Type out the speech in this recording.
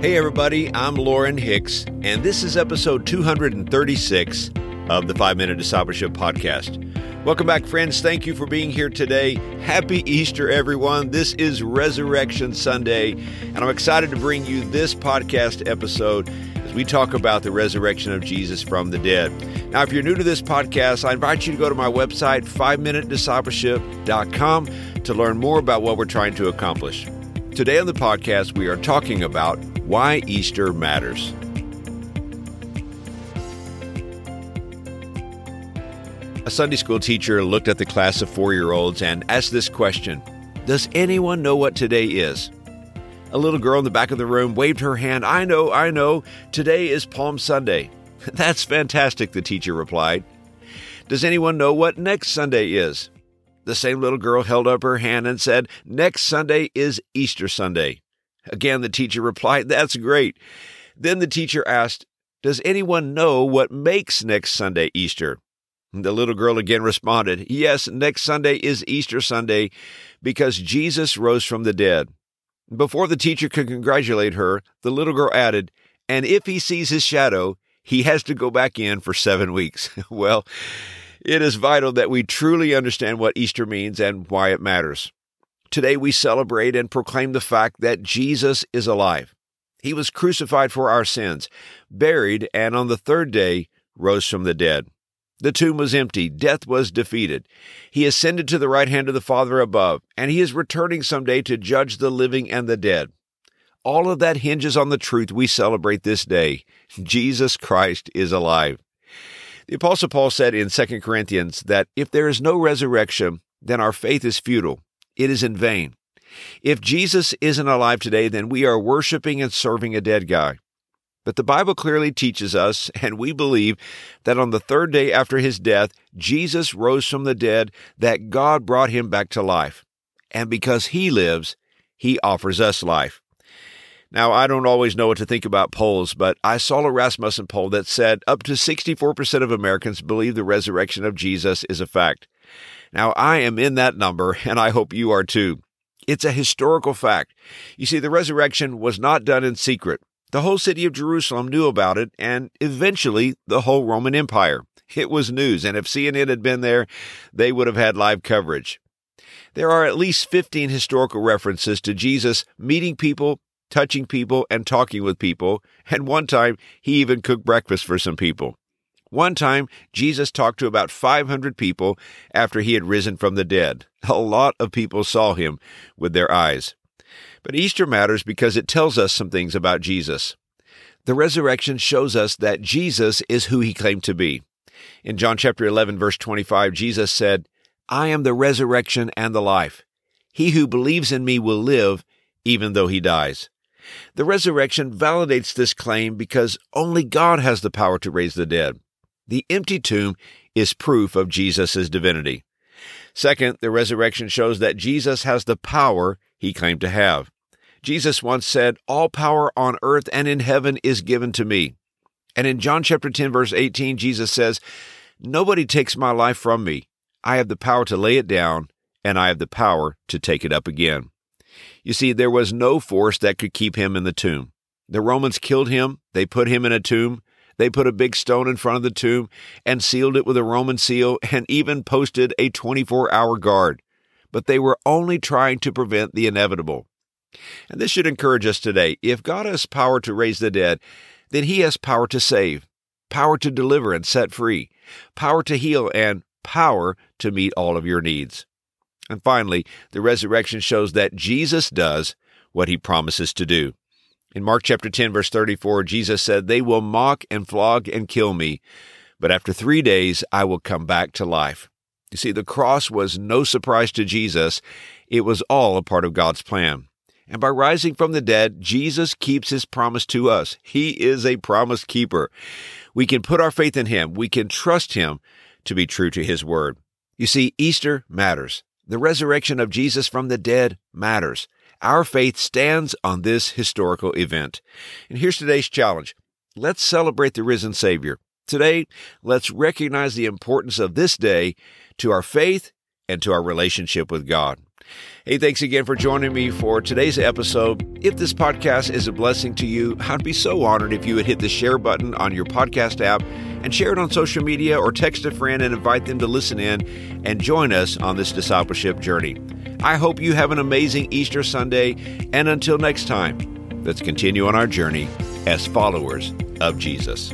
Hey, everybody, I'm Lauren Hicks, and this is episode 236 of the Five Minute Discipleship Podcast. Welcome back, friends. Thank you for being here today. Happy Easter, everyone. This is Resurrection Sunday, and I'm excited to bring you this podcast episode as we talk about the resurrection of Jesus from the dead. Now, if you're new to this podcast, I invite you to go to my website, 5minutediscipleship.com, to learn more about what we're trying to accomplish. Today on the podcast, we are talking about why Easter matters. A Sunday school teacher looked at the class of four year olds and asked this question Does anyone know what today is? A little girl in the back of the room waved her hand. I know, I know. Today is Palm Sunday. That's fantastic, the teacher replied. Does anyone know what next Sunday is? The same little girl held up her hand and said, Next Sunday is Easter Sunday. Again, the teacher replied, That's great. Then the teacher asked, Does anyone know what makes next Sunday Easter? The little girl again responded, Yes, next Sunday is Easter Sunday because Jesus rose from the dead. Before the teacher could congratulate her, the little girl added, And if he sees his shadow, he has to go back in for seven weeks. well, it is vital that we truly understand what Easter means and why it matters. Today we celebrate and proclaim the fact that Jesus is alive. He was crucified for our sins, buried, and on the third day rose from the dead. The tomb was empty, death was defeated. He ascended to the right hand of the Father above, and he is returning someday to judge the living and the dead. All of that hinges on the truth we celebrate this day Jesus Christ is alive. The Apostle Paul said in 2 Corinthians that if there is no resurrection, then our faith is futile, it is in vain. If Jesus isn't alive today, then we are worshiping and serving a dead guy. But the Bible clearly teaches us, and we believe, that on the third day after his death, Jesus rose from the dead, that God brought him back to life. And because he lives, he offers us life. Now, I don't always know what to think about polls, but I saw a Rasmussen poll that said up to 64% of Americans believe the resurrection of Jesus is a fact. Now, I am in that number, and I hope you are too. It's a historical fact. You see, the resurrection was not done in secret. The whole city of Jerusalem knew about it, and eventually the whole Roman Empire. It was news, and if CNN had been there, they would have had live coverage. There are at least 15 historical references to Jesus meeting people touching people and talking with people, and one time he even cooked breakfast for some people. One time, Jesus talked to about 500 people after he had risen from the dead. A lot of people saw him with their eyes. But Easter matters because it tells us some things about Jesus. The resurrection shows us that Jesus is who he claimed to be. In John chapter 11 verse 25, Jesus said, I am the resurrection and the life. He who believes in me will live even though he dies. The resurrection validates this claim because only God has the power to raise the dead. The empty tomb is proof of Jesus' divinity. Second, the resurrection shows that Jesus has the power he claimed to have. Jesus once said, All power on earth and in heaven is given to me. And in John chapter 10, verse 18, Jesus says, Nobody takes my life from me. I have the power to lay it down, and I have the power to take it up again. You see, there was no force that could keep him in the tomb. The Romans killed him, they put him in a tomb, they put a big stone in front of the tomb and sealed it with a Roman seal and even posted a 24 hour guard. But they were only trying to prevent the inevitable. And this should encourage us today. If God has power to raise the dead, then he has power to save, power to deliver and set free, power to heal, and power to meet all of your needs. And finally, the resurrection shows that Jesus does what he promises to do. In Mark chapter 10 verse 34, Jesus said, "They will mock and flog and kill me, but after 3 days I will come back to life." You see, the cross was no surprise to Jesus. It was all a part of God's plan. And by rising from the dead, Jesus keeps his promise to us. He is a promise keeper. We can put our faith in him. We can trust him to be true to his word. You see, Easter matters. The resurrection of Jesus from the dead matters. Our faith stands on this historical event. And here's today's challenge. Let's celebrate the risen Savior. Today, let's recognize the importance of this day to our faith and to our relationship with God. Hey, thanks again for joining me for today's episode. If this podcast is a blessing to you, I'd be so honored if you would hit the share button on your podcast app and share it on social media or text a friend and invite them to listen in and join us on this discipleship journey. I hope you have an amazing Easter Sunday, and until next time, let's continue on our journey as followers of Jesus.